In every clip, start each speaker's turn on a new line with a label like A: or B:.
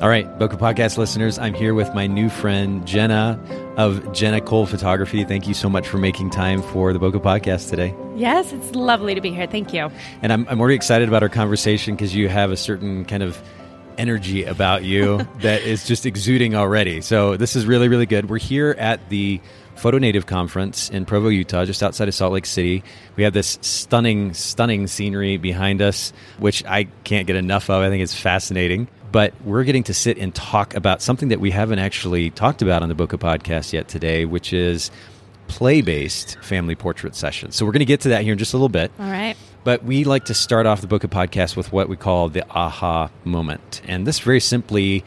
A: All right, Bokeh Podcast listeners, I'm here with my new friend Jenna of Jenna Cole Photography. Thank you so much for making time for the Bokeh Podcast today.
B: Yes, it's lovely to be here. Thank you.
A: And I'm, I'm already excited about our conversation because you have a certain kind of energy about you that is just exuding already. So this is really, really good. We're here at the Photo Native Conference in Provo, Utah, just outside of Salt Lake City. We have this stunning, stunning scenery behind us, which I can't get enough of. I think it's fascinating but we're getting to sit and talk about something that we haven't actually talked about on the Bokeh Podcast yet today, which is play based family portrait sessions. So we're going to get to that here in just a little bit.
B: All right.
A: But we like to start off the Bokeh Podcast with what we call the aha moment. And this very simply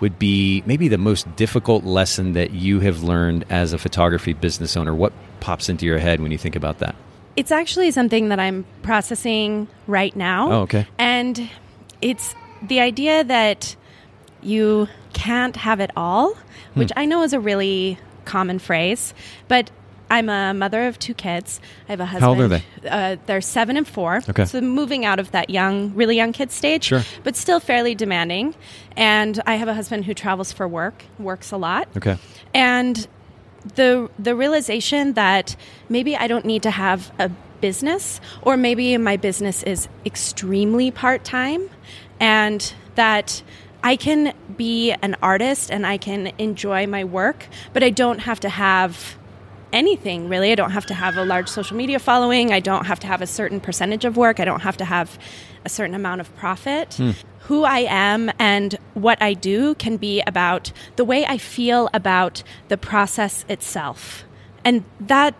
A: would be maybe the most difficult lesson that you have learned as a photography business owner. What pops into your head when you think about that?
B: It's actually something that I'm processing right now.
A: Oh, okay.
B: And it's the idea that you can't have it all, hmm. which I know is a really common phrase, but I'm a mother of two kids. I have a husband.
A: How old are they?
B: Uh, they're seven and four.
A: Okay.
B: So moving out of that young, really young kid stage,
A: sure.
B: but still fairly demanding. And I have a husband who travels for work, works a lot.
A: Okay.
B: And the the realization that maybe I don't need to have a business, or maybe my business is extremely part time, and that I can be an artist and I can enjoy my work, but I don't have to have anything really. I don't have to have a large social media following. I don't have to have a certain percentage of work. I don't have to have a certain amount of profit. Hmm. Who I am and what I do can be about the way I feel about the process itself. And that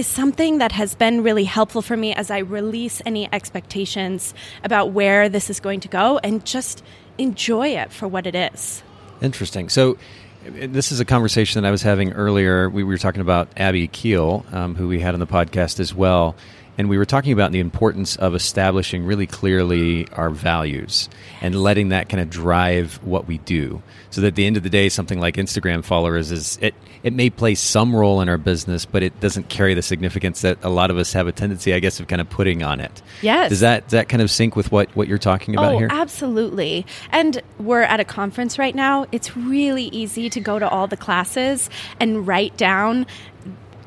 B: is something that has been really helpful for me as I release any expectations about where this is going to go and just enjoy it for what it is.
A: Interesting. So, this is a conversation that I was having earlier. We were talking about Abby Keel, um, who we had on the podcast as well. And we were talking about the importance of establishing really clearly our values and letting that kind of drive what we do. So that at the end of the day, something like Instagram followers is it, it may play some role in our business, but it doesn't carry the significance that a lot of us have a tendency, I guess, of kind of putting on it.
B: Yes.
A: Does that, does that kind of sync with what, what you're talking about
B: oh,
A: here?
B: Absolutely. And we're at a conference right now. It's really easy to go to all the classes and write down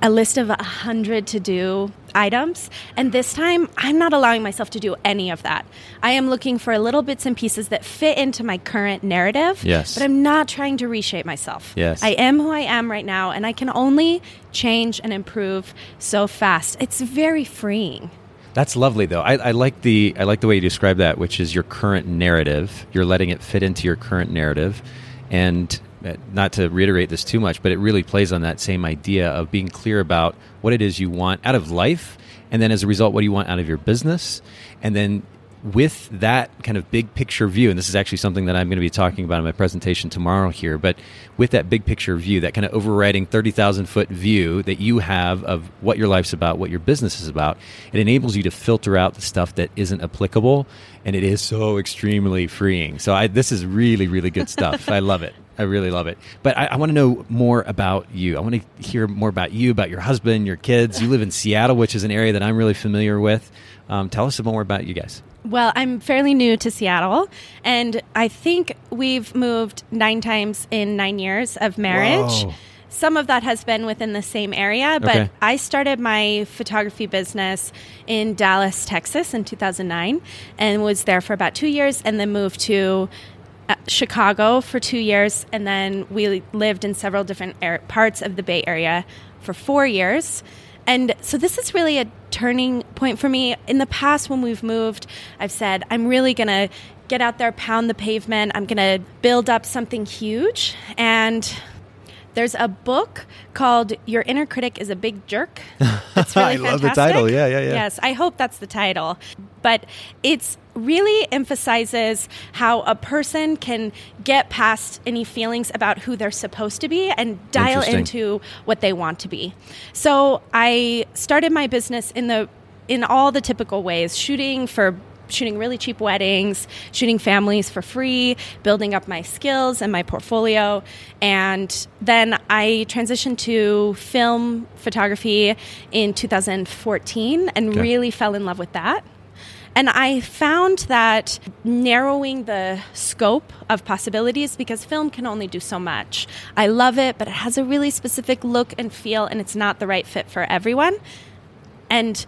B: a list of a hundred to do items. And this time, I'm not allowing myself to do any of that. I am looking for little bits and pieces that fit into my current narrative.
A: Yes.
B: But I'm not trying to reshape myself.
A: Yes.
B: I am who I am right now, and I can only change and improve so fast. It's very freeing.
A: That's lovely, though. I, I, like the I like the way you describe that, which is your current narrative. You're letting it fit into your current narrative, and Uh, not to reiterate this too much, but it really plays on that same idea of being clear about what it is you want out of life, and then as a result, what do you want out of your business, and then with that kind of big picture view, and this is actually something that I'm going to be talking about in my presentation tomorrow here, but with that big picture view, that kind of overriding 30,000 foot view that you have of what your life's about, what your business is about, it enables you to filter out the stuff that isn't applicable, and it is so extremely freeing. So I, this is really, really good stuff. I love it. I really love it. But I, I want to know more about you. I want to hear more about you, about your husband, your kids. You live in Seattle, which is an area that I'm really familiar with. Um, tell us a more about you guys.
B: Well, I'm fairly new to Seattle, and I think we've moved nine times in nine years of marriage.
A: Whoa.
B: Some of that has been within the same area, but
A: okay.
B: I started my photography business in Dallas, Texas in 2009 and was there for about two years and then moved to Chicago for two years, and then we lived in several different er- parts of the Bay Area for four years. And so this is really a turning point for me. In the past, when we've moved, I've said, I'm really going to get out there, pound the pavement. I'm going to build up something huge. And there's a book called Your Inner Critic is a Big Jerk.
A: It's really I
B: fantastic.
A: love the title. Yeah, yeah, yeah.
B: Yes, I hope that's the title. But it's really emphasizes how a person can get past any feelings about who they're supposed to be and dial into what they want to be. So I started my business in the in all the typical ways, shooting for shooting really cheap weddings, shooting families for free, building up my skills and my portfolio. And then I transitioned to film photography in 2014 and
A: Okay.
B: really fell in love with that. And I found that narrowing the scope of possibilities because film can only do so much. I love it, but it has a really specific look and feel, and it's not the right fit for everyone. And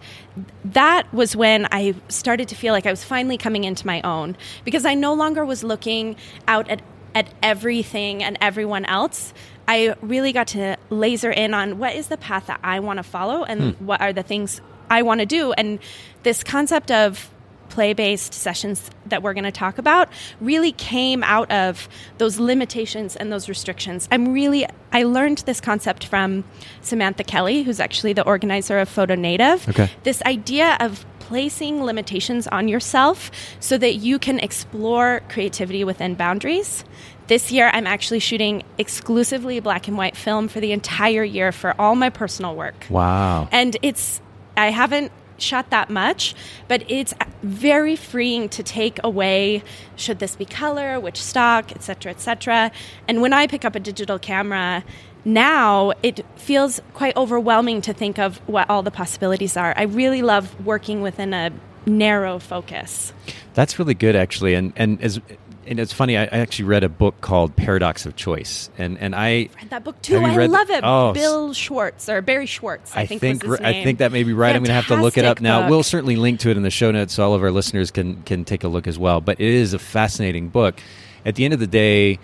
B: that was when I started to feel like I was finally coming into my own because I no longer was looking out at, at everything and everyone else. I really got to laser in on what is the path that I want to follow and hmm. what are the things I want to do. And this concept of play based sessions that we're going to talk about really came out of those limitations and those restrictions. I'm really, I learned this concept from Samantha Kelly, who's actually the organizer of Photo Native.
A: Okay.
B: This idea of placing limitations on yourself so that you can explore creativity within boundaries. This year, I'm actually shooting exclusively black and white film for the entire year for all my personal work
A: Wow.
B: and it's i haven't shot that much but it's very freeing to take away should this be color which stock etc etc and when i pick up a digital camera now it feels quite overwhelming to think of what all the possibilities are. I really love working within a narrow focus.
A: That's really good, actually, and and as and it's funny. I, I actually read a book called Paradox of Choice, and and I
B: read that book too i love it
A: Oh,
B: bill schwartz or barry schwartz i,
A: I
B: think,
A: think I think that may be right. I'm going to have to look it up
B: Fantastic
A: now.
B: book.
A: We'll certainly link to it in the show notes so all of our listeners can can take a look as well. But it is a fascinating book. At the end of the day,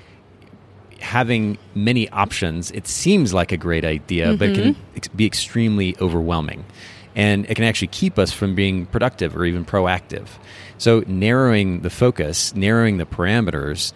A: having many options, it seems like a great idea, but it can
B: Mm-hmm.
A: be extremely overwhelming. And it can actually keep us from being productive or even proactive. So, narrowing the focus, narrowing the parameters,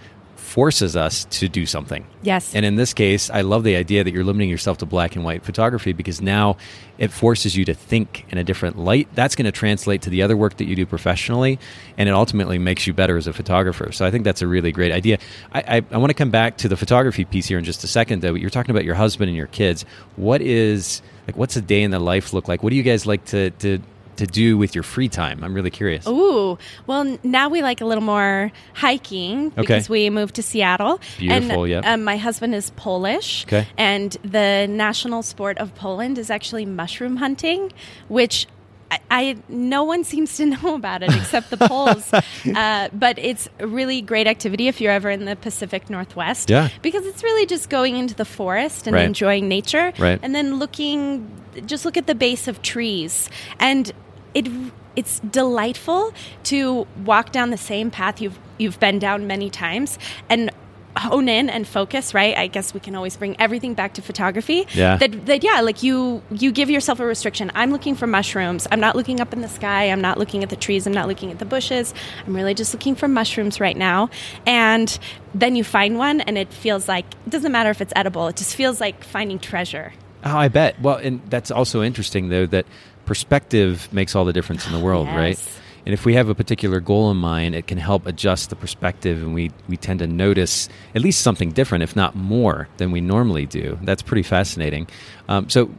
A: forces us to do something.
B: Yes.
A: And in this case, I love the idea that you're limiting yourself to black and white photography because now it forces you to think in a different light. That's going to translate to the other work that you do professionally, and it ultimately makes you better as a photographer. So I think that's a really great idea. I, I, I want to come back to the photography piece here in just a second, though. You're talking about your husband and your kids. What is like? What's a day in the life look like? What do you guys like to to to do with your free time? I'm really curious.
B: Ooh, well, now we like a little more hiking because we moved to Seattle.
A: Beautiful,
B: and,
A: yep.
B: Um, my husband is Polish.
A: Okay.
B: And the national sport of Poland is actually mushroom hunting, which. I, I no one seems to know about it except the Poles, uh, but it's a really great activity if you're ever in the Pacific Northwest.
A: Yeah.
B: because it's really just going into the forest and
A: Right.
B: enjoying nature,
A: Right.
B: and then looking just look at the base of trees and it it's delightful to walk down the same path you've you've been down many times and hone in and focus right? I guess we can always bring everything back to photography.
A: Yeah.
B: that, that yeah like you you give yourself a restriction. I'm looking for mushrooms. I'm not looking up in the sky. I'm not looking at the trees. I'm not looking at the bushes. I'm really just looking for mushrooms right now. And then you find one and it feels like it doesn't matter if it's edible. It just feels like finding treasure.
A: Oh, I bet. Well, and that's also interesting though that perspective makes all the difference in the world, right? And if we have a particular goal in mind, it can help adjust the perspective, and we we tend to notice at least something different, if not more, than we normally do. That's pretty fascinating. Um, so.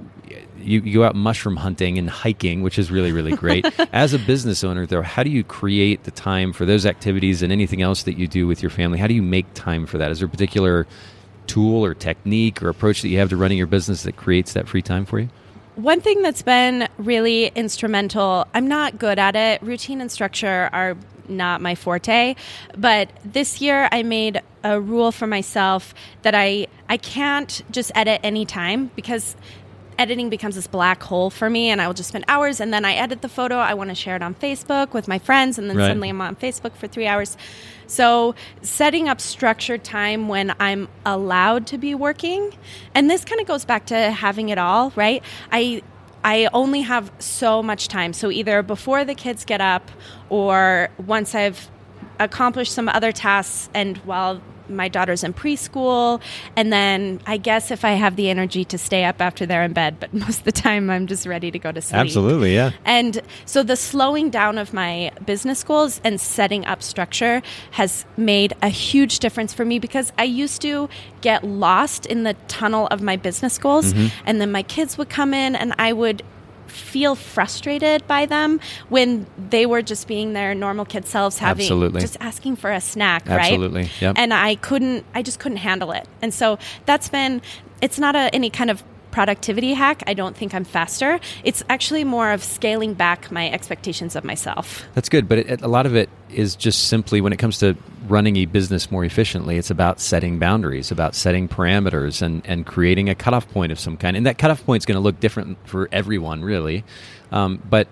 A: You, you go out mushroom hunting and hiking, which is really, really great. As a business owner, though, how do you create the time for those activities and anything else that you do with your family? How do you make time for that? Is there a particular tool or technique or approach that you have to running your business that creates that free time for you?
B: One thing that's been really instrumental, I'm not good at it. Routine and structure are not my forte, but this year I made a rule for myself that I I can't just edit anytime because editing becomes this black hole for me and I will just spend hours and then I edit the photo, I want to share it on Facebook with my friends and then
A: Right.
B: suddenly I'm on Facebook for 3 hours. So, setting up structured time when I'm allowed to be working, and this kind of goes back to having it all, right? I I only have so much time. So either before the kids get up or once I've accomplished some other tasks and while my daughter's in preschool, and then I guess if I have the energy to stay up after they're in bed, but most of the time I'm just ready to go to sleep.
A: Absolutely, yeah.
B: And so the slowing down of my business goals and setting up structure has made a huge difference for me because I used to get lost in the tunnel of my business goals,
A: Mm-hmm.
B: and then my kids would come in and I would feel frustrated by them when they were just being their normal kid selves having
A: Absolutely.
B: just asking for a snack right?
A: Absolutely, yep.
B: and i couldn't i just couldn't handle it. And so that's been it's not a, any kind of productivity hack. I don't think i'm faster. It's actually more of scaling back my expectations of myself.
A: That's good, but it- a lot of it is just simply when it comes to running a business more efficiently, it's about setting boundaries, about setting parameters, and, and creating a cutoff point of some kind. And that cutoff point is going to look different for everyone, really. Um, but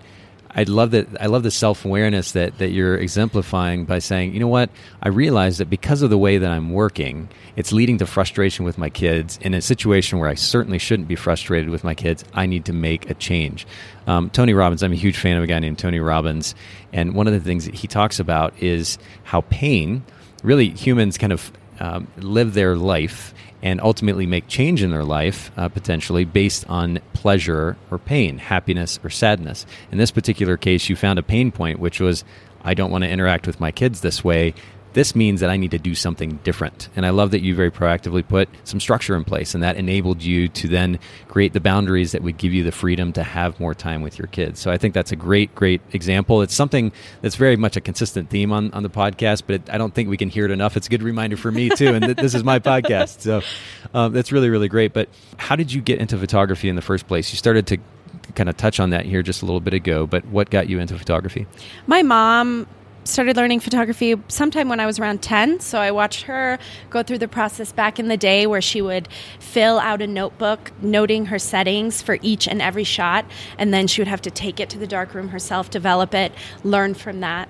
A: I love that. I love the self awareness that that you're exemplifying by saying, you know what, I realize that because of the way that I'm working, it's leading to frustration with my kids. In a situation where I certainly shouldn't be frustrated with my kids, I need to make a change. Um, Tony Robbins, I'm a huge fan of a guy named Tony Robbins, and one of the things that he talks about is how pain, really, humans kind of um, live their life and ultimately make change in their life uh, potentially based on pleasure or pain, happiness or sadness. In this particular case, you found a pain point, which was I don't want to interact with my kids this way. This means that I need to do something different. And I love that you very proactively put some structure in place, and that enabled you to then create the boundaries that would give you the freedom to have more time with your kids. So I think that's a great, great example. It's something that's very much a consistent theme on, on the podcast, but it, I don't think we can hear it enough. It's a good reminder for me, too. And th- this is my podcast. So um, that's really, really great. But how did you get into photography in the first place? You started to kind of touch on that here just a little bit ago, but what got you into photography?
B: my mom started learning photography sometime when I was around 10. So I watched her go through the process back in the day where she would fill out a notebook noting her settings for each and every shot. And then she would have to take it to the darkroom herself, develop it, learn from that.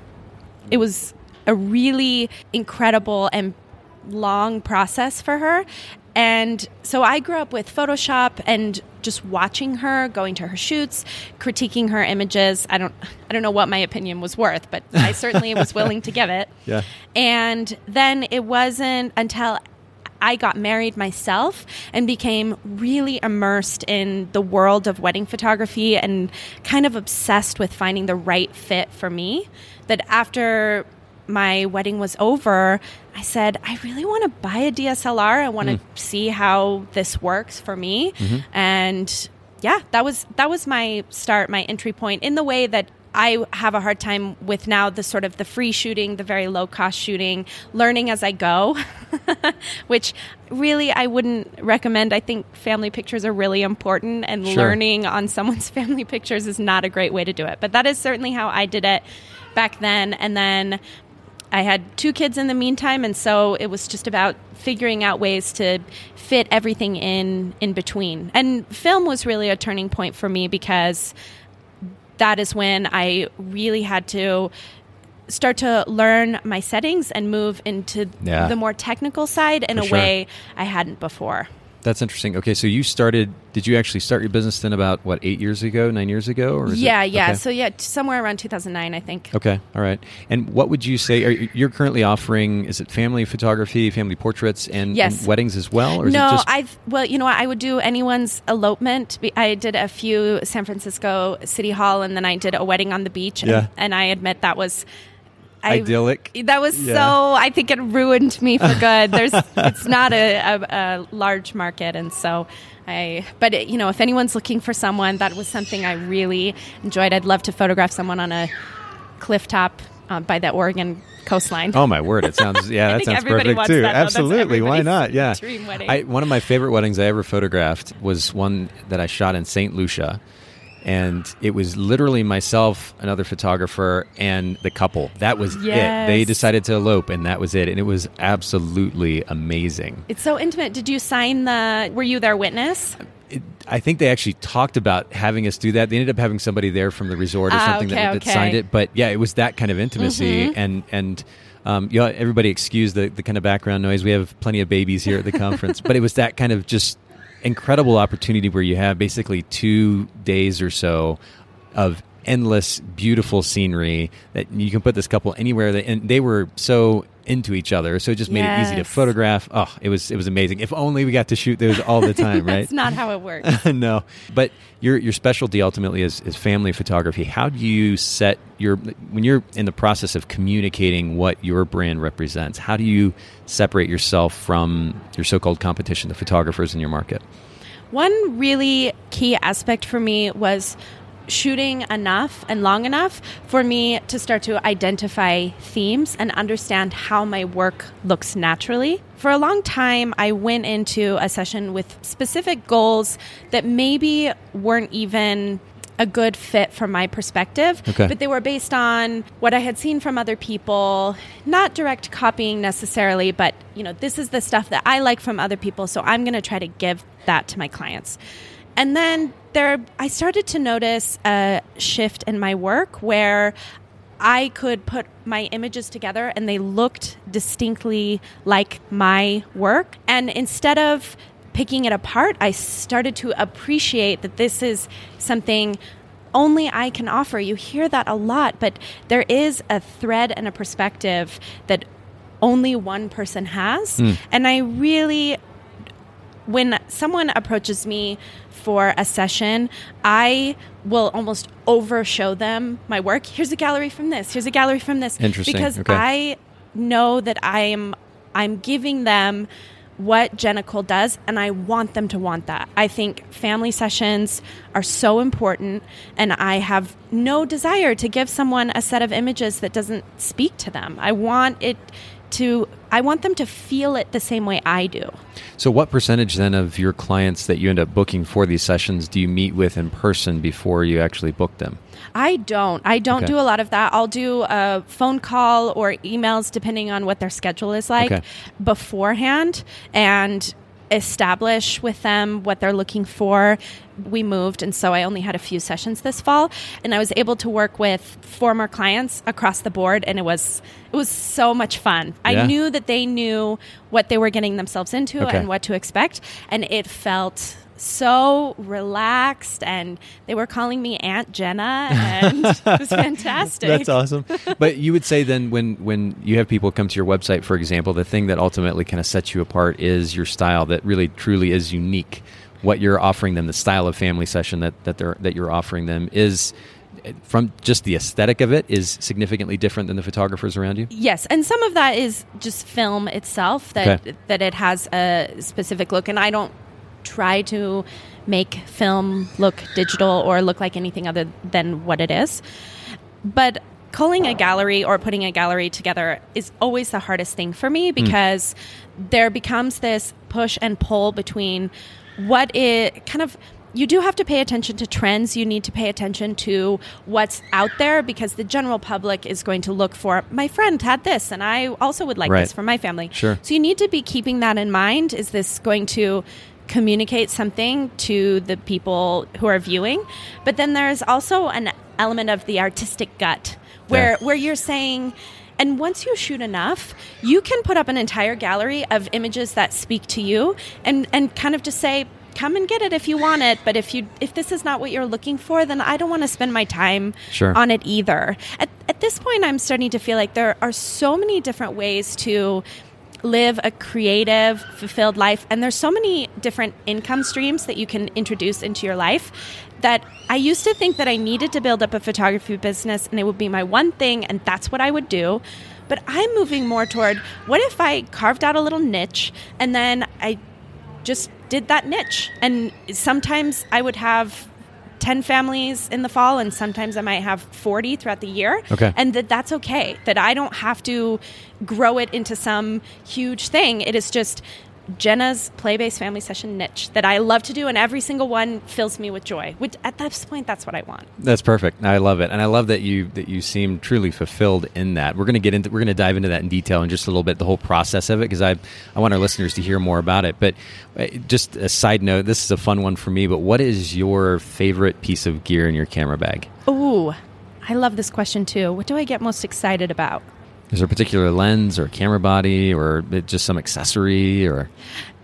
B: It was a really incredible and long process for her. And so I grew up with Photoshop and just watching her, going to her shoots, critiquing her images. I don't I don't know what my opinion was worth, but I certainly was willing to give it.
A: Yeah.
B: And then it wasn't until I got married myself and became really immersed in the world of wedding photography and kind of obsessed with finding the right fit for me that after my wedding was over, I said, I really want to buy a DSLR. I want to mm. see how this works for me. Mm-hmm. And yeah, that was that was my start, my entry point in the way that I have a hard time with now the sort of the free shooting, the very low cost shooting, learning as I go, which really I wouldn't recommend. I think family pictures are really important, and
A: Sure.
B: learning on someone's family pictures is not a great way to do it. But that is certainly how I did it back then. And then I had two kids in the meantime, and so it was just about figuring out ways to fit everything in in between. And film was really a turning point for me because that is when I really had to start to learn my settings and move into
A: Yeah.
B: the more technical side in
A: For
B: a
A: sure.
B: way I hadn't before.
A: That's interesting. Okay, so you started. Did you actually start your business then about what eight years ago, nine years ago, or is
B: yeah,
A: it,
B: yeah.
A: okay.
B: So yeah, somewhere around 2009, I think.
A: Okay, all right. And what would you say? Are you, you're currently offering? Is it family photography, family portraits, and,
B: Yes.
A: and weddings as well,
B: no. I've well, you know what? I would do anyone's elopement. I did a few San Francisco City Hall, and then I did a wedding on the beach. And,
A: Yeah.
B: and I admit that was. I,
A: Idyllic.
B: That was
A: Yeah.
B: so. I think it ruined me for good. There's, it's not a, a, a large market, and so I. But it, you know, if anyone's looking for someone, that was something I really enjoyed. I'd love to photograph someone on a cliff top uh, by the Oregon coastline.
A: Oh my word! It sounds yeah, that sounds perfect too.
B: that,
A: Absolutely, why not? Yeah.
B: dream wedding.
A: I, one of my favorite weddings I ever photographed was one that I shot in Saint Lucia, and it was literally myself, another photographer, and the couple. That was it. They decided to elope, and that was it. And it was absolutely amazing.
B: It's so intimate. Did you sign the? Were you their witness?
A: It, I think they actually talked about having us do that. They ended up having somebody there from the resort or
B: Ah,
A: something
B: okay,
A: that, that
B: okay.
A: signed it. But yeah, it was that kind of intimacy, and and um, you know, everybody excuse the the kind of background noise. We have plenty of babies here at the conference, but it was that kind of just incredible opportunity where you have basically two days or so of endless, beautiful scenery that you can put this couple anywhere. That, and they were so into each other, so it just made it easy to photograph. Oh, it was it was amazing. If only we got to shoot those all the time, right?
B: That's not how it works.
A: no, but your your specialty ultimately is, is family photography. How do you set your when you're in the process of communicating what your brand represents? How do you separate yourself from your so-called competition, the photographers in your market?
B: One really key aspect for me was shooting enough and long enough for me to start to identify themes and understand how my work looks naturally. For a long time, I went into a session with specific goals that maybe weren't even a good fit from my perspective,
A: Okay.
B: but they were based on what I had seen from other people, not direct copying necessarily, but you know, this is the stuff that I like from other people, so I'm going to try to give that to my clients. And then there I started to notice a shift in my work where I could put my images together and they looked distinctly like my work. And instead of picking it apart, I started to appreciate that this is something only I can offer. You hear that a lot, but there is a thread and a perspective that only one person has. Hmm. And I really when someone approaches me for a session, I will almost overshow them my work. Here's a gallery from this. Here's a gallery from this.
A: Interesting.
B: Because
A: Okay.
B: I know that I am I'm giving them what Jenna Cole does, and I want them to want that. I think family sessions are so important, and I have no desire to give someone a set of images that doesn't speak to them. I want it to, I want them to feel it the same way I do.
A: So, what percentage then of your clients that you end up booking for these sessions do you meet with in person before you actually book them?
B: I don't. I don't
A: Okay.
B: do a lot of that. I'll do a phone call or emails depending on what their schedule is like
A: Okay.
B: beforehand and establish with them what they're looking for. We moved and so I only had a few sessions this fall and I was able to work with former clients across the board and it was it was so much fun.
A: Yeah.
B: I knew that they knew what they were getting themselves into
A: Okay.
B: and what to expect and it felt so relaxed and they were calling me aunt jenna and it was fantastic
A: That's awesome. but you would say then when when you have people come to your website, for example, the thing that ultimately kind of sets you apart is your style that really truly is unique. What you're offering them, the style of family session that that they're that you're offering them is from just the aesthetic of it is significantly different than the photographers around you.
B: yes and some of that is just film itself that
A: Okay.
B: that it has a specific look and i don't try to make film look digital or look like anything other than what it is but calling a gallery or putting a gallery together is always the hardest thing for me hmm. because there becomes this push and pull between what it kind of you do have to pay attention to trends. You need to pay attention to what's out there because the general public is going to look for my friend had this and I also would like
A: Right.
B: this for my family.
A: Sure.
B: So you need to be keeping that in mind. Is this going to communicate something to the people who are viewing? But then there's also an element of the artistic gut where
A: Yeah.
B: where you're saying and once you shoot enough, you can put up an entire gallery of images that speak to you and and kind of just say come and get it if you want it but if you if this is not what you're looking for then i don't want to spend my time
A: Sure.
B: on it either at, at this point i'm starting to feel like there are so many different ways to live a creative fulfilled life and there's so many different income streams that you can introduce into your life that i used to think that i needed to build up a photography business and it would be my one thing and that's what i would do but i'm moving more toward what if i carved out a little niche and then i just did that niche. And sometimes I would have 10 families in the fall and sometimes I might have 40 throughout the year.
A: Okay.
B: And that that's okay. That I don't have to grow it into some huge thing. It is just Jenna's play-based family session niche that I love to do and every single one fills me with joy. Which at this point that's what I want.
A: That's perfect. I love it, and I love that you that you seem truly fulfilled in that. We're going to get into we're going to dive into that in detail in just a little bit, the whole process of it, because I I want our listeners to hear more about it. But uh, just a side note, this is a fun one for me. But what is your favorite piece of gear in your camera bag?
B: Ooh, I love this question too. What do I get most excited about?
A: Is there a particular lens or camera body or just some accessory or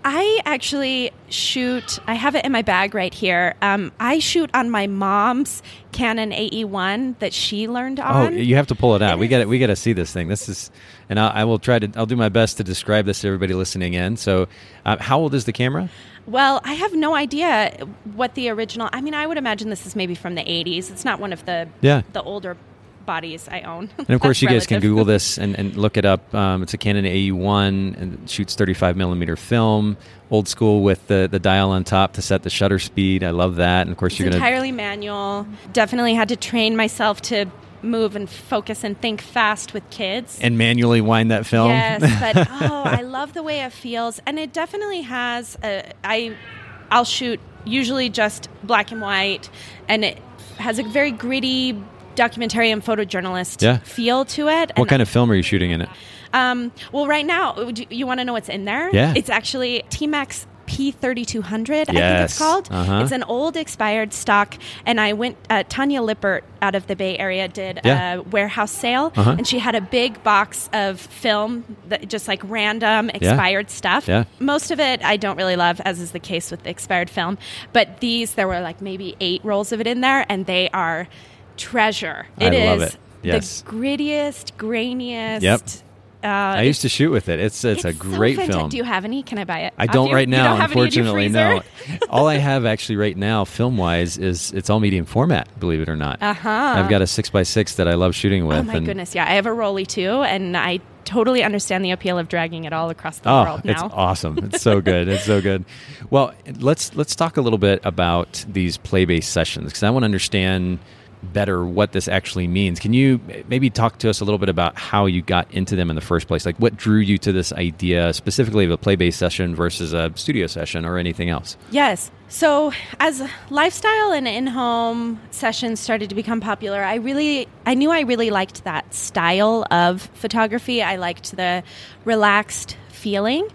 B: I actually shoot. I have it in my bag right here. Um, I shoot on my mom's Canon AE1 that she learned on.
A: Oh, you have to pull it out. We got we got to see this thing. This is, and I, I will try to. I'll do my best to describe this to everybody listening in. So, uh, how old is the camera?
B: Well, I have no idea what the original. I mean, I would imagine this is maybe from the '80s. It's not one of the
A: Yeah.
B: the older bodies I own.
A: And of course, you guys can. Google this and, and look it up. Um, it's a Canon AE1 and shoots 35 millimeter film, old school with the, the dial on top to set the shutter speed. I love that. And of course,
B: It's
A: you're going to.
B: entirely manual. Definitely had to train myself to move and focus and think fast with kids.
A: And manually wind that film.
B: Yes, but oh, I love the way it feels, and it definitely has. A, I, I'll shoot usually just black and white, and it has a very gritty documentary and photojournalist
A: Yeah.
B: feel to it.
A: what kind of film are you shooting in it?
B: Um, well, right now, do you want to know what's in there?
A: Yeah.
B: It's actually T-Max P3200, I think it's called.
A: Uh-huh.
B: It's an old expired stock. And I went, uh, Tanya Lippert out of the Bay Area did
A: Yeah.
B: a warehouse sale.
A: Uh-huh.
B: And she had a big box of film, that just like random expired stuff.
A: Yeah.
B: Most of it I don't really love, as is the case with the expired film. But these, there were like maybe eight rolls of it in there, and they are treasure.
A: I
B: It is
A: love it. Yes.
B: the grittiest, grainiest.
A: Yep.
B: Uh,
A: I used to shoot with it. It's it's, a great
B: fantastic.
A: film.
B: Do you have any? Can I buy it?
A: I don't
B: you?
A: right now,
B: don't have any in your
A: unfortunately. No. All I have actually right now, film wise, is it's all medium format. Believe it or not.
B: Uh-huh.
A: I've got a six by six that I love shooting with.
B: Oh my goodness! Yeah, I have a Rollei too, and I totally understand the appeal of dragging it all across the
A: Oh,
B: world
A: it's awesome! It's so good. It's so good. Well, let's let's talk a little bit about these play based sessions because I want to understand better what this actually means. Can you maybe talk to us a little bit about how you got into them in the first place? Like, what drew you to this idea specifically of a play based session versus a studio session or anything else?
B: Yes. So as lifestyle and in-home sessions started to become popular, I really I knew I really liked that style of photography. I liked the relaxed feeling.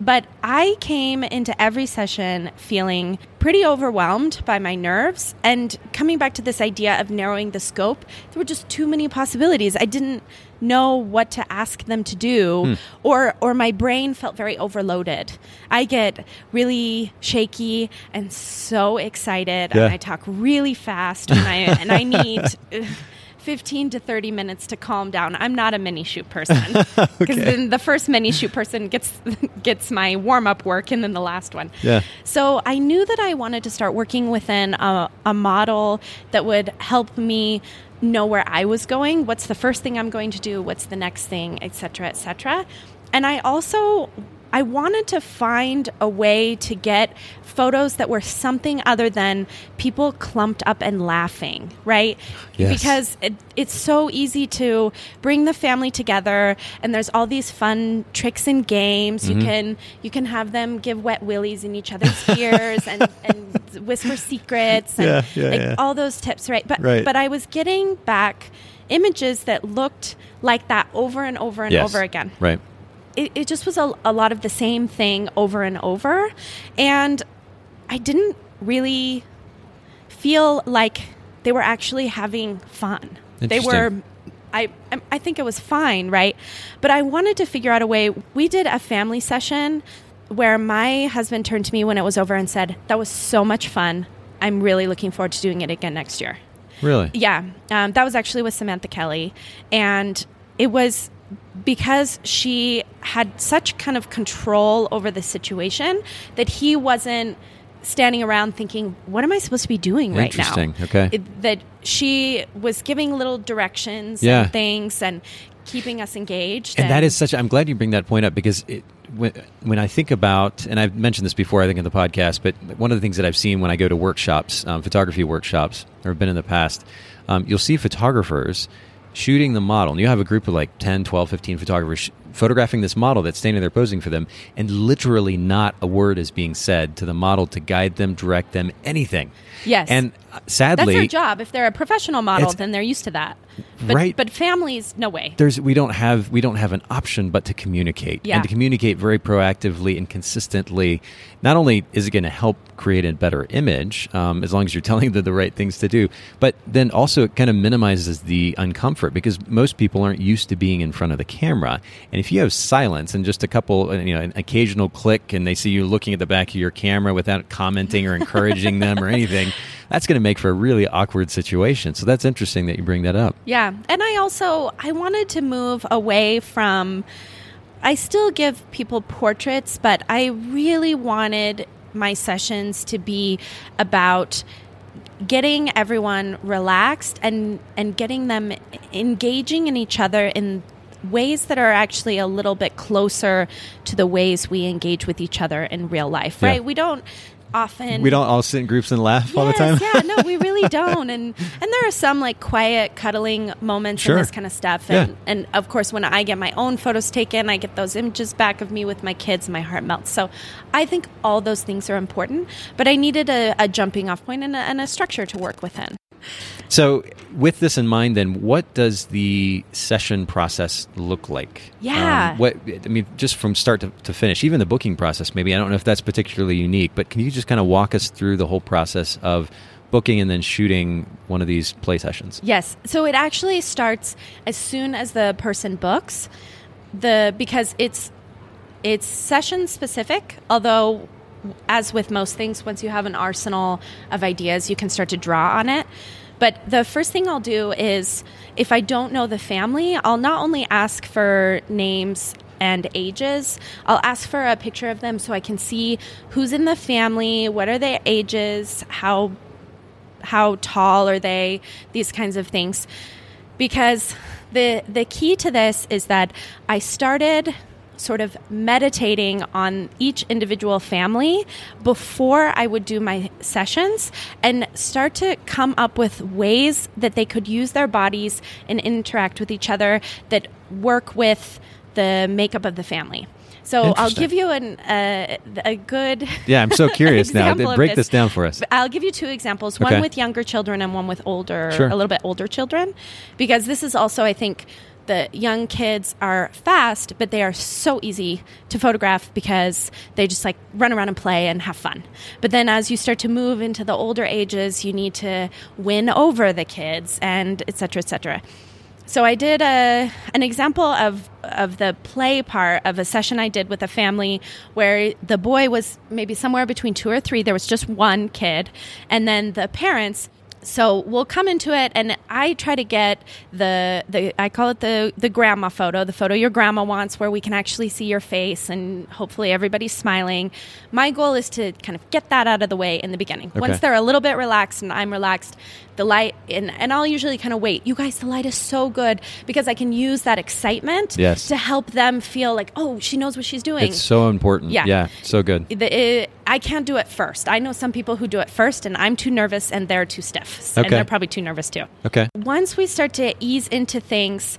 B: But I came into every session feeling pretty overwhelmed by my nerves and coming back to this idea of narrowing the scope, there were just too many possibilities. I didn't know what to ask them to do hmm. or or my brain felt very overloaded. I get really shaky and so excited
A: Yeah.
B: and I talk really fast and I and I need 15 to 30 minutes to calm down. I'm not a mini shoot person because then the first mini shoot person gets gets my warm up work and then the last one.
A: Yeah.
B: So I knew that I wanted to start working within a, a model that would help me know where I was going. What's the first thing I'm going to do? What's the next thing, et cetera, et cetera. And I also I wanted to find a way to get photos that were something other than people clumped up and laughing, right?
A: Yes.
B: Because it, it's so easy to bring the family together, and there's all these fun tricks and games.
A: Mm-hmm.
B: You can you can have them give wet willies in each other's ears and, and whisper secrets and
A: Yeah, yeah,
B: like
A: yeah.
B: all those tips, right? But
A: Right.
B: but I was getting back images that looked like that over and over and
A: Yes.
B: over again
A: Right.
B: It, it just was a, a lot of the same thing over and over. And I didn't really feel like they were actually having fun. They were. I, I think it was fine, right? But I wanted to figure out a way. We did a family session where my husband turned to me when it was over and said, That was so much fun. I'm really looking forward to doing it again next year.
A: Really.
B: Yeah, um, that was actually with Samantha Kelly, and it was because she had such kind of control over the situation that he wasn't standing around thinking, "What am I supposed to be doing right now?"
A: Interesting. Okay.
B: It- that she was giving little directions
A: Yeah.
B: and things and keeping us engaged.
A: and that is such. I'm glad you bring that point up because it, when when I think about, and I've mentioned this before, I think in the podcast, but one of the things that I've seen when I go to workshops, um, photography workshops, or been in the past, um, you'll see photographers shooting the model. And you have a group of like 10, 12, 15 photographers photographing this model that's standing there posing for them, and literally not a word is being said to the model to guide them, direct them, anything.
B: Yes.
A: And sadly,
B: that's their job. If they're a professional model, then they're used to that. But,
A: Right.
B: But families, no way.
A: there's we don't have we don't have an option but to communicate
B: Yeah.
A: and to communicate very proactively and consistently not only is it going to help create a better image um, as long as you're telling them the right things to do but then also it kind of minimizes the uncomfort because most people aren't used to being in front of the camera and if you have silence and just a couple, uh, you know, an occasional click, and they see you looking at the back of your camera without commenting or encouraging them or anything, that's going to make for a really awkward situation. So that's interesting that you bring that up.
B: Yeah, and I also I wanted to move away from. I still give people portraits, but I really wanted my sessions to be about getting everyone relaxed and and getting them engaging in each other in ways that are actually a little bit closer to the ways we engage with each other in real life right we don't often
A: We don't all sit in groups and laugh all the time.
B: Yeah, no, we really don't. And and there are some like quiet cuddling moments
A: Sure.
B: and this kind of stuff.
A: Yeah.
B: And and of course when I get my own photos taken, I get those images back of me with my kids, my heart melts. So I think all those things are important. But I needed a, a jumping off point and a, and a structure to work within.
A: So, with this in mind, then, what does the session process look like?
B: Yeah.
A: Um, what I mean, just from start to, to finish, even the booking process. Maybe I don't know if that's particularly unique, but can you just kind of walk us through the whole process of booking and then shooting one of these play sessions?
B: Yes. So it actually starts as soon as the person books the because it's it's session specific, although as with most things once you have an arsenal of ideas, you can start to draw on it. But the first thing I'll do is if I don't know the family, I'll not only ask for names and ages. I'll ask for a picture of them so I can see who's in the family, what are their ages, how how tall are they, these kinds of things. Because the the key to this is that I started sort of meditating on each individual family before I would do my sessions and start to come up with ways that they could use their bodies and interact with each other that work with the makeup of the family. So I'll give you an, uh, a good
A: Yeah, I'm so curious now. Break this down for us.
B: I'll give you two examples
A: Okay.
B: one with younger children and one with older,
A: Sure.
B: a little bit older children. Because this is also, I think, the young kids are fast, but they are so easy to photograph because they just like run around and play and have fun. But then as you start to move into the older ages, you need to win over the kids and et cetera, et cetera. So I did a an example of of the play part of a session I did with a family where the boy was maybe somewhere between two or three. There was just one kid, and then the parents. So we'll come into it, and I try to get the the I call it the the grandma photo, the photo your grandma wants, where we can actually see your face and hopefully everybody's smiling. My goal is to kind of get that out of the way in the beginning.
A: Okay.
B: Once they're a little bit relaxed and I'm relaxed, the light and, and I'll usually kind of wait. You guys, the light is so good because I can use that excitement
A: Yes.
B: to help them feel like, oh, she knows what she's doing.
A: It's so important.
B: Yeah.
A: Yeah, so good.
B: The- it- I can't do it first. I know some people who do it first, and I'm too nervous, and they're too stiff, and they're probably too nervous too.
A: Okay.
B: Once we start to ease into things,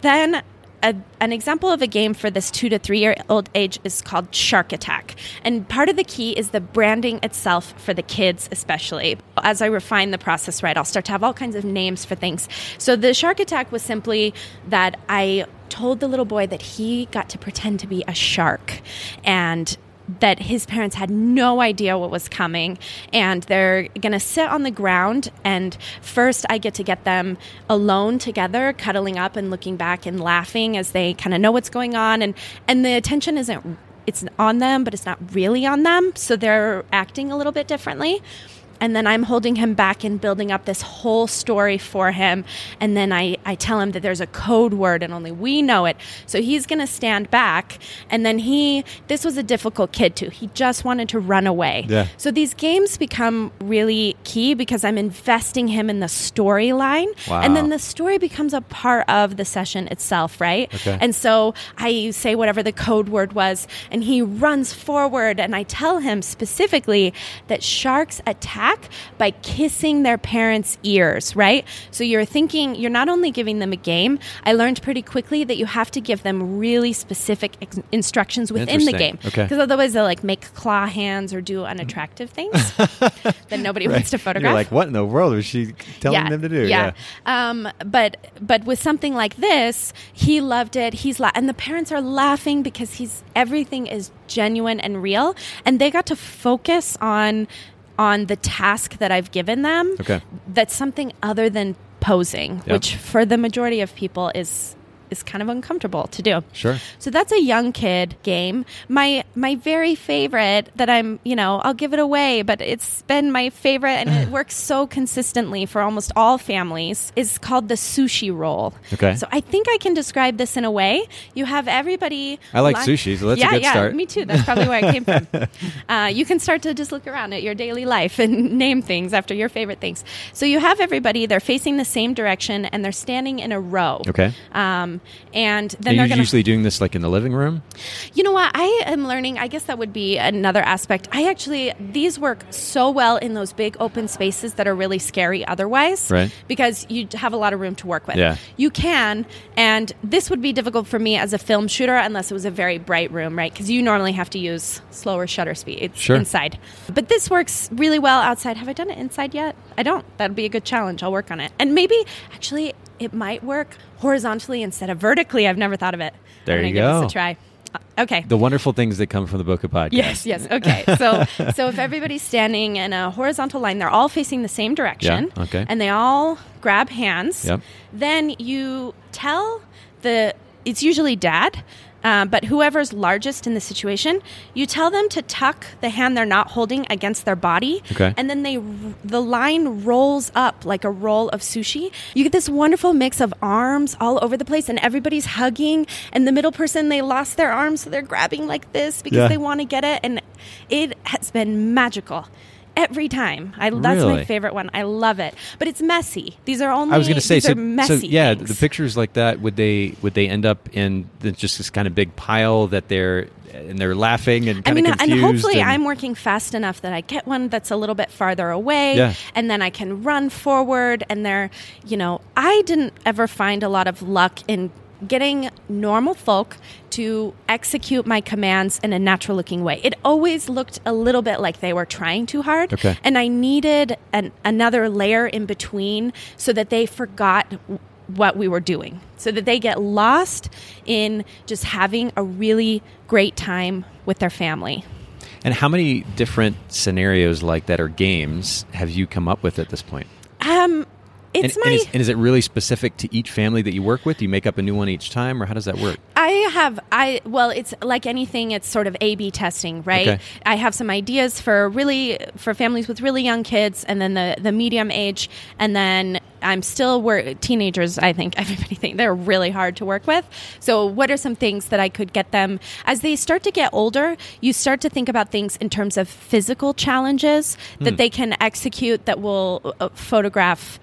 B: then a, an example of a game for this two to three year old age is called Shark Attack. And part of the key is the branding itself for the kids, especially. As I refine the process, right, I'll start to have all kinds of names for things. So the Shark Attack was simply that I told the little boy that he got to pretend to be a shark and that his parents had no idea what was coming and they're going to sit on the ground and first I get to get them alone together cuddling up and looking back and laughing as they kind of know what's going on and and the attention isn't it's on them but it's not really on them so they're acting a little bit differently and then I'm holding him back and building up this whole story for him. And then I, I tell him that there's a code word and only we know it. So he's going to stand back. And then he, this was a difficult kid too. He just wanted to run away.
A: Yeah.
B: So these games become really key because I'm investing him in the storyline.
A: Wow.
B: And then the story becomes a part of the session itself, right?
A: Okay.
B: And so I say whatever the code word was, and he runs forward, and I tell him specifically that sharks attack by kissing their parents' ears, right? So you're thinking, you're not only giving them a game, I learned pretty quickly that you have to give them really specific ex- instructions within the game.
A: Okay.
B: Because otherwise they'll like make claw hands or do unattractive things that nobody wants to photograph
A: You're like, what in the world was she telling them to do?
B: yeah. Um, but but with something like this, he loved it. He's la- and the parents are laughing because he's everything is genuine and real, and they got to focus on on the task that I've given them.
A: Okay.
B: That's something other than posing,
A: Yep.
B: which for the majority of people is is kind of uncomfortable to do.
A: Sure.
B: So that's a young kid game. My my very favorite that I'm, you know, I'll give it away, but it's been my favorite and it works so consistently for almost all families is called the sushi roll.
A: Okay.
B: So I think I can describe this in a way. You have everybody
A: I like
B: li-
A: sushi, so that's a
B: yeah,
A: good
B: yeah,
A: start.
B: Me too. That's probably where I came from. Uh, you can start to just look around at your daily life and name things after your favorite things. So you have everybody, they're facing the same direction and they're standing in a row.
A: Okay.
B: Um, and then
A: And
B: they're
A: you're
B: going to
A: usually doing this like in the living room?
B: you know what? I am learning. I guess that would be another aspect. I actually, these work so well in those big open spaces that are really scary otherwise.
A: Right.
B: Because you have a lot of room to work with.
A: Yeah.
B: You can. And this would be difficult for me as a film shooter unless it was a very bright room, right? Because you normally have to use slower shutter speed. It's
A: Sure.
B: inside. But this works really well outside. Have I done it inside yet? I don't. That'd be a good challenge. I'll work on it. And maybe, actually, it might work horizontally instead of vertically. I've never thought of it.
A: There
B: I'm
A: you
B: gonna Give
A: go.
B: this a try. Uh, Okay.
A: The wonderful things that come from the Bokeh podcast.
B: Yes, yes. Okay. So so if everybody's standing in a horizontal line, they're all facing the same direction.
A: Yeah, okay.
B: And they all grab hands.
A: Yep.
B: Then you tell the it's usually dad, uh, but whoever's largest in the situation, you tell them to tuck the hand they're not holding against their body,
A: Okay.
B: and then they the line rolls up like a roll of sushi. You get this wonderful mix of arms all over the place, and everybody's hugging. And the middle person, they lost their arms, so they're grabbing like this because
A: Yeah.
B: they want to get it, and it has been magical. Every time, I, that's
A: Really?
B: my favorite one. I love it, but it's messy. These are only
A: I was going to say, so,
B: messy.
A: so yeah,
B: things.
A: the pictures like that would they would they end up in just this kind of big pile that they're and they're laughing and
B: I mean,
A: of confused.
B: and hopefully
A: and-
B: I'm working fast enough that I get one that's a little bit farther away,
A: Yeah.
B: and then I can run forward. And they're, you know, I didn't ever find a lot of luck in getting normal folk to execute my commands in a natural looking way. It always looked a little bit like they were trying too hard,
A: Okay.
B: and I needed an, another layer in between so that they forgot what we were doing so that they get lost in just having a really great time with their family.
A: And how many different scenarios like that or games have you come up with at this point?
B: Um, it's
A: and,
B: my.
A: and, is, and is it really specific to each family that you work with? Do you make up a new one each time, or how does that work?
B: I have I well, it's like anything. It's sort of A/B testing, right?
A: Okay.
B: I have some ideas for really for families with really young kids, and then the the medium age, and then I'm still work teenagers. I think everybody think they're really hard to work with. So, what are some things that I could get them as they start to get older? You start to think about things in terms of physical challenges
A: Hmm.
B: that they can execute that will uh, photograph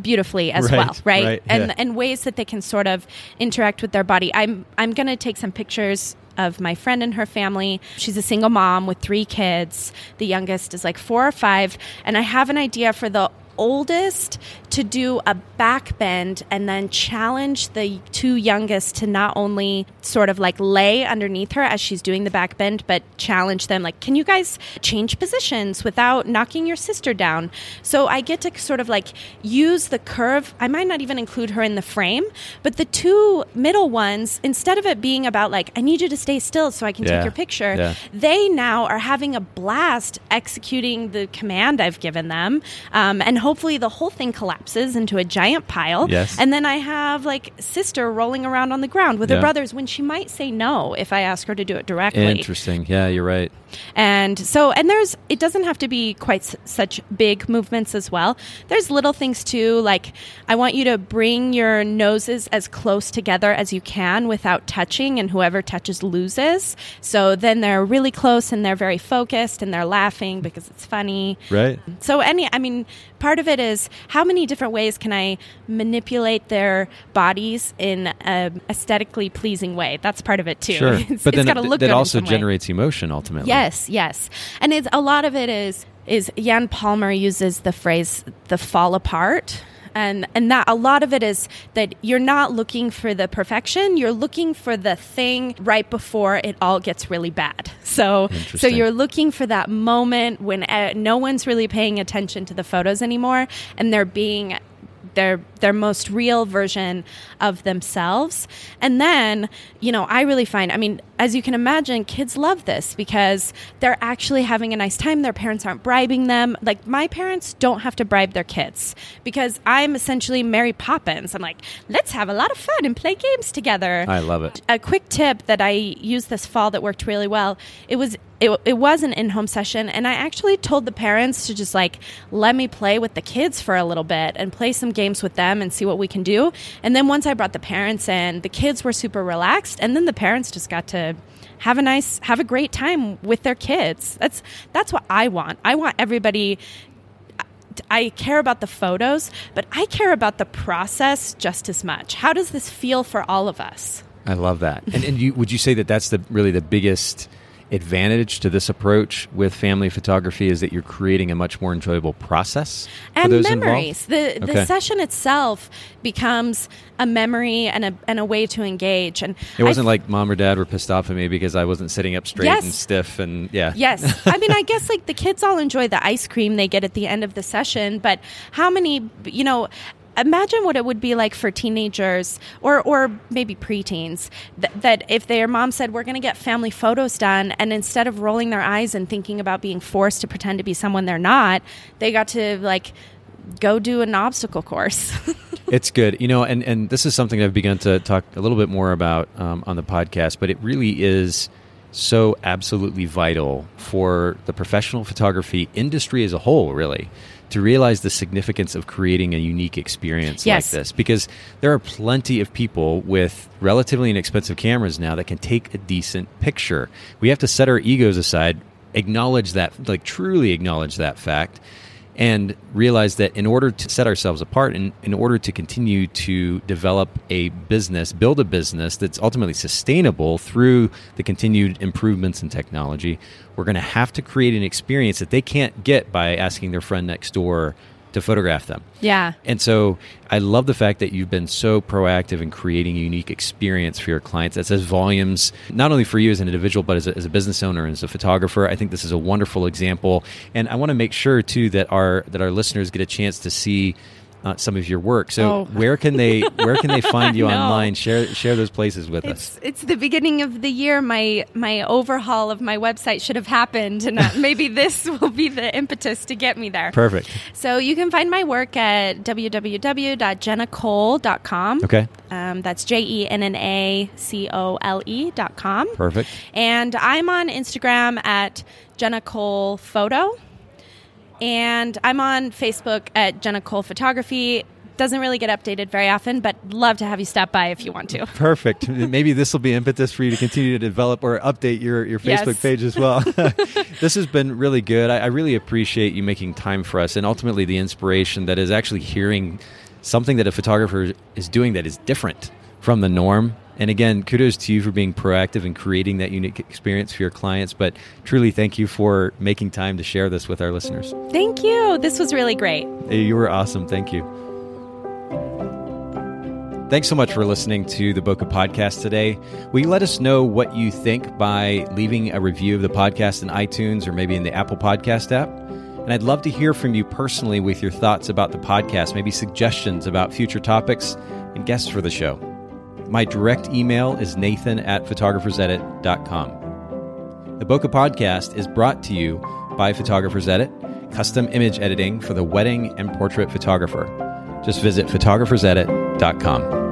B: beautifully as
A: Right,
B: well, right?
A: right,
B: and
A: yeah.
B: and ways that they can sort of interact with their body. I'm I'm going to take some pictures of my friend and her family. She's a single mom with three kids. The youngest is like 4 or 5, and I have an idea for the oldest to do a back bend and then challenge the two youngest to not only sort of like lay underneath her as she's doing the back bend but challenge them like can you guys change positions without knocking your sister down so i get to sort of like use the curve i might not even include her in the frame but the two middle ones instead of it being about like i need you to stay still so i can
A: Yeah,
B: take your picture
A: yeah.
B: they now are having a blast executing the command I've given them. Um, and hopefully the whole thing collapses into a giant pile.
A: Yes.
B: And then I have like sister rolling around on the ground with
A: Yeah.
B: her brothers when she might say no if I ask her to do it directly.
A: Interesting. Yeah, you're right.
B: And so, and there's, it doesn't have to be quite s- such big movements as well. There's little things too, like I want you to bring your noses as close together as you can without touching, and whoever touches loses. So then they're really close and they're very focused and they're laughing because it's funny.
A: Right.
B: So any, I mean, part of it is how many different ways can I manipulate their bodies in an aesthetically pleasing way? That's part of it too.
A: Sure.
B: It's,
A: but then
B: got to
A: it-
B: look
A: that also
B: some way.
A: generates emotion ultimately.
B: Yes, yes, and it's a lot of it is is Jan Palmer uses the phrase "the fall apart." And, and that a lot of it is that you're not looking for the perfection you're looking for the thing right before it all gets really bad. So so you're looking for that moment when uh, no one's really paying attention to the photos anymore and they're being their their most real version of themselves. And then you know i really find i mean as you can imagine, kids love this because they're actually having a nice time. Their parents aren't bribing them. Like my parents don't have to bribe their kids because I'm essentially Mary Poppins. I'm like, let's have a lot of fun and play games together.
A: I love it.
B: A quick tip that I used this fall that worked really well. It was it, it was an in-home session and i actually told the parents to just like let me play with the kids for a little bit and play some games with them and see what we can do and then once i brought the parents in the kids were super relaxed and then the parents just got to have a nice have a great time with their kids that's that's what i want i want everybody I care about the photos, but I care about the process just as much. How does this feel for all of us?
A: I love that. And, and you, would you say that that's the really the biggest advantage to this approach with family photography is that you're creating a much more enjoyable process
B: and memories. Involved? The the okay. session itself becomes a memory and a and a way to engage. And
A: it wasn't I, like mom or dad were pissed off at me because I wasn't sitting up straight
B: yes.
A: and stiff and yeah.
B: Yes, I mean I guess like the kids all enjoy the ice cream they get at the end of the session, but how many you know imagine what it would be like for teenagers or or maybe preteens th- that if their mom said we're going to get family photos done and instead of rolling their eyes and thinking about being forced to pretend to be someone they're not they got to like go do an obstacle course.
A: It's good. You know and and this is something i've begun to talk a little bit more about um, on the podcast but it really is so absolutely vital for the professional photography industry as a whole really to realize the significance of creating a unique experience
B: yes.
A: like this because there are plenty of people with relatively inexpensive cameras now that can take a decent picture. We have to set our egos aside, acknowledge that, like truly acknowledge that fact, and realize that in order to set ourselves apart and in order to continue to develop a business, build a business that's ultimately sustainable through the continued improvements in technology, we're going to have to create an experience that they can't get by asking their friend next door to photograph them.
B: Yeah.
A: And so I love the fact that you've been so proactive in creating a unique experience for your clients that says volumes, not only for you as an individual, but as a, as a business owner and as a photographer. I think this is a wonderful example. And I want to make sure too that our that our listeners get a chance to see uh, some of your work. So oh. where can they where can they find you online? Share share those places with
B: it's,
A: us.
B: It's the beginning of the year. My my overhaul of my website should have happened, and uh, maybe this will be the impetus to get me there.
A: Perfect.
B: So you can find my work at www.jennacole.com.
A: Okay.
B: Um, that's J E N N A C O L E dot com.
A: Perfect.
B: And I'm on Instagram at Jenna Cole Photo. And I'm on Facebook at Jenna Cole Photography. Doesn't really get updated very often, but love to have you stop by if you want to.
A: Perfect. Maybe this will be impetus for you to continue to develop or update your, your Facebook yes. page as well. this has been really good. I, I really appreciate you making time for us and ultimately the inspiration that is actually hearing something that a photographer is doing that is different from the norm and again, kudos to you for being proactive and creating that unique experience for your clients. But truly, thank you for making time to share this with our listeners.
B: Thank you. This was really great.
A: You were awesome. Thank you. Thanks so much for listening to the Bokeh Podcast today. Will you let us know what you think by leaving a review of the podcast in iTunes or maybe in the Apple Podcast app? And I'd love to hear from you personally with your thoughts about the podcast, maybe suggestions about future topics and guests for the show. My direct email is nathan at photographersedit.com. The Bokeh Podcast is brought to you by Photographers Edit, custom image editing for the wedding and portrait photographer. Just visit photographersedit.com.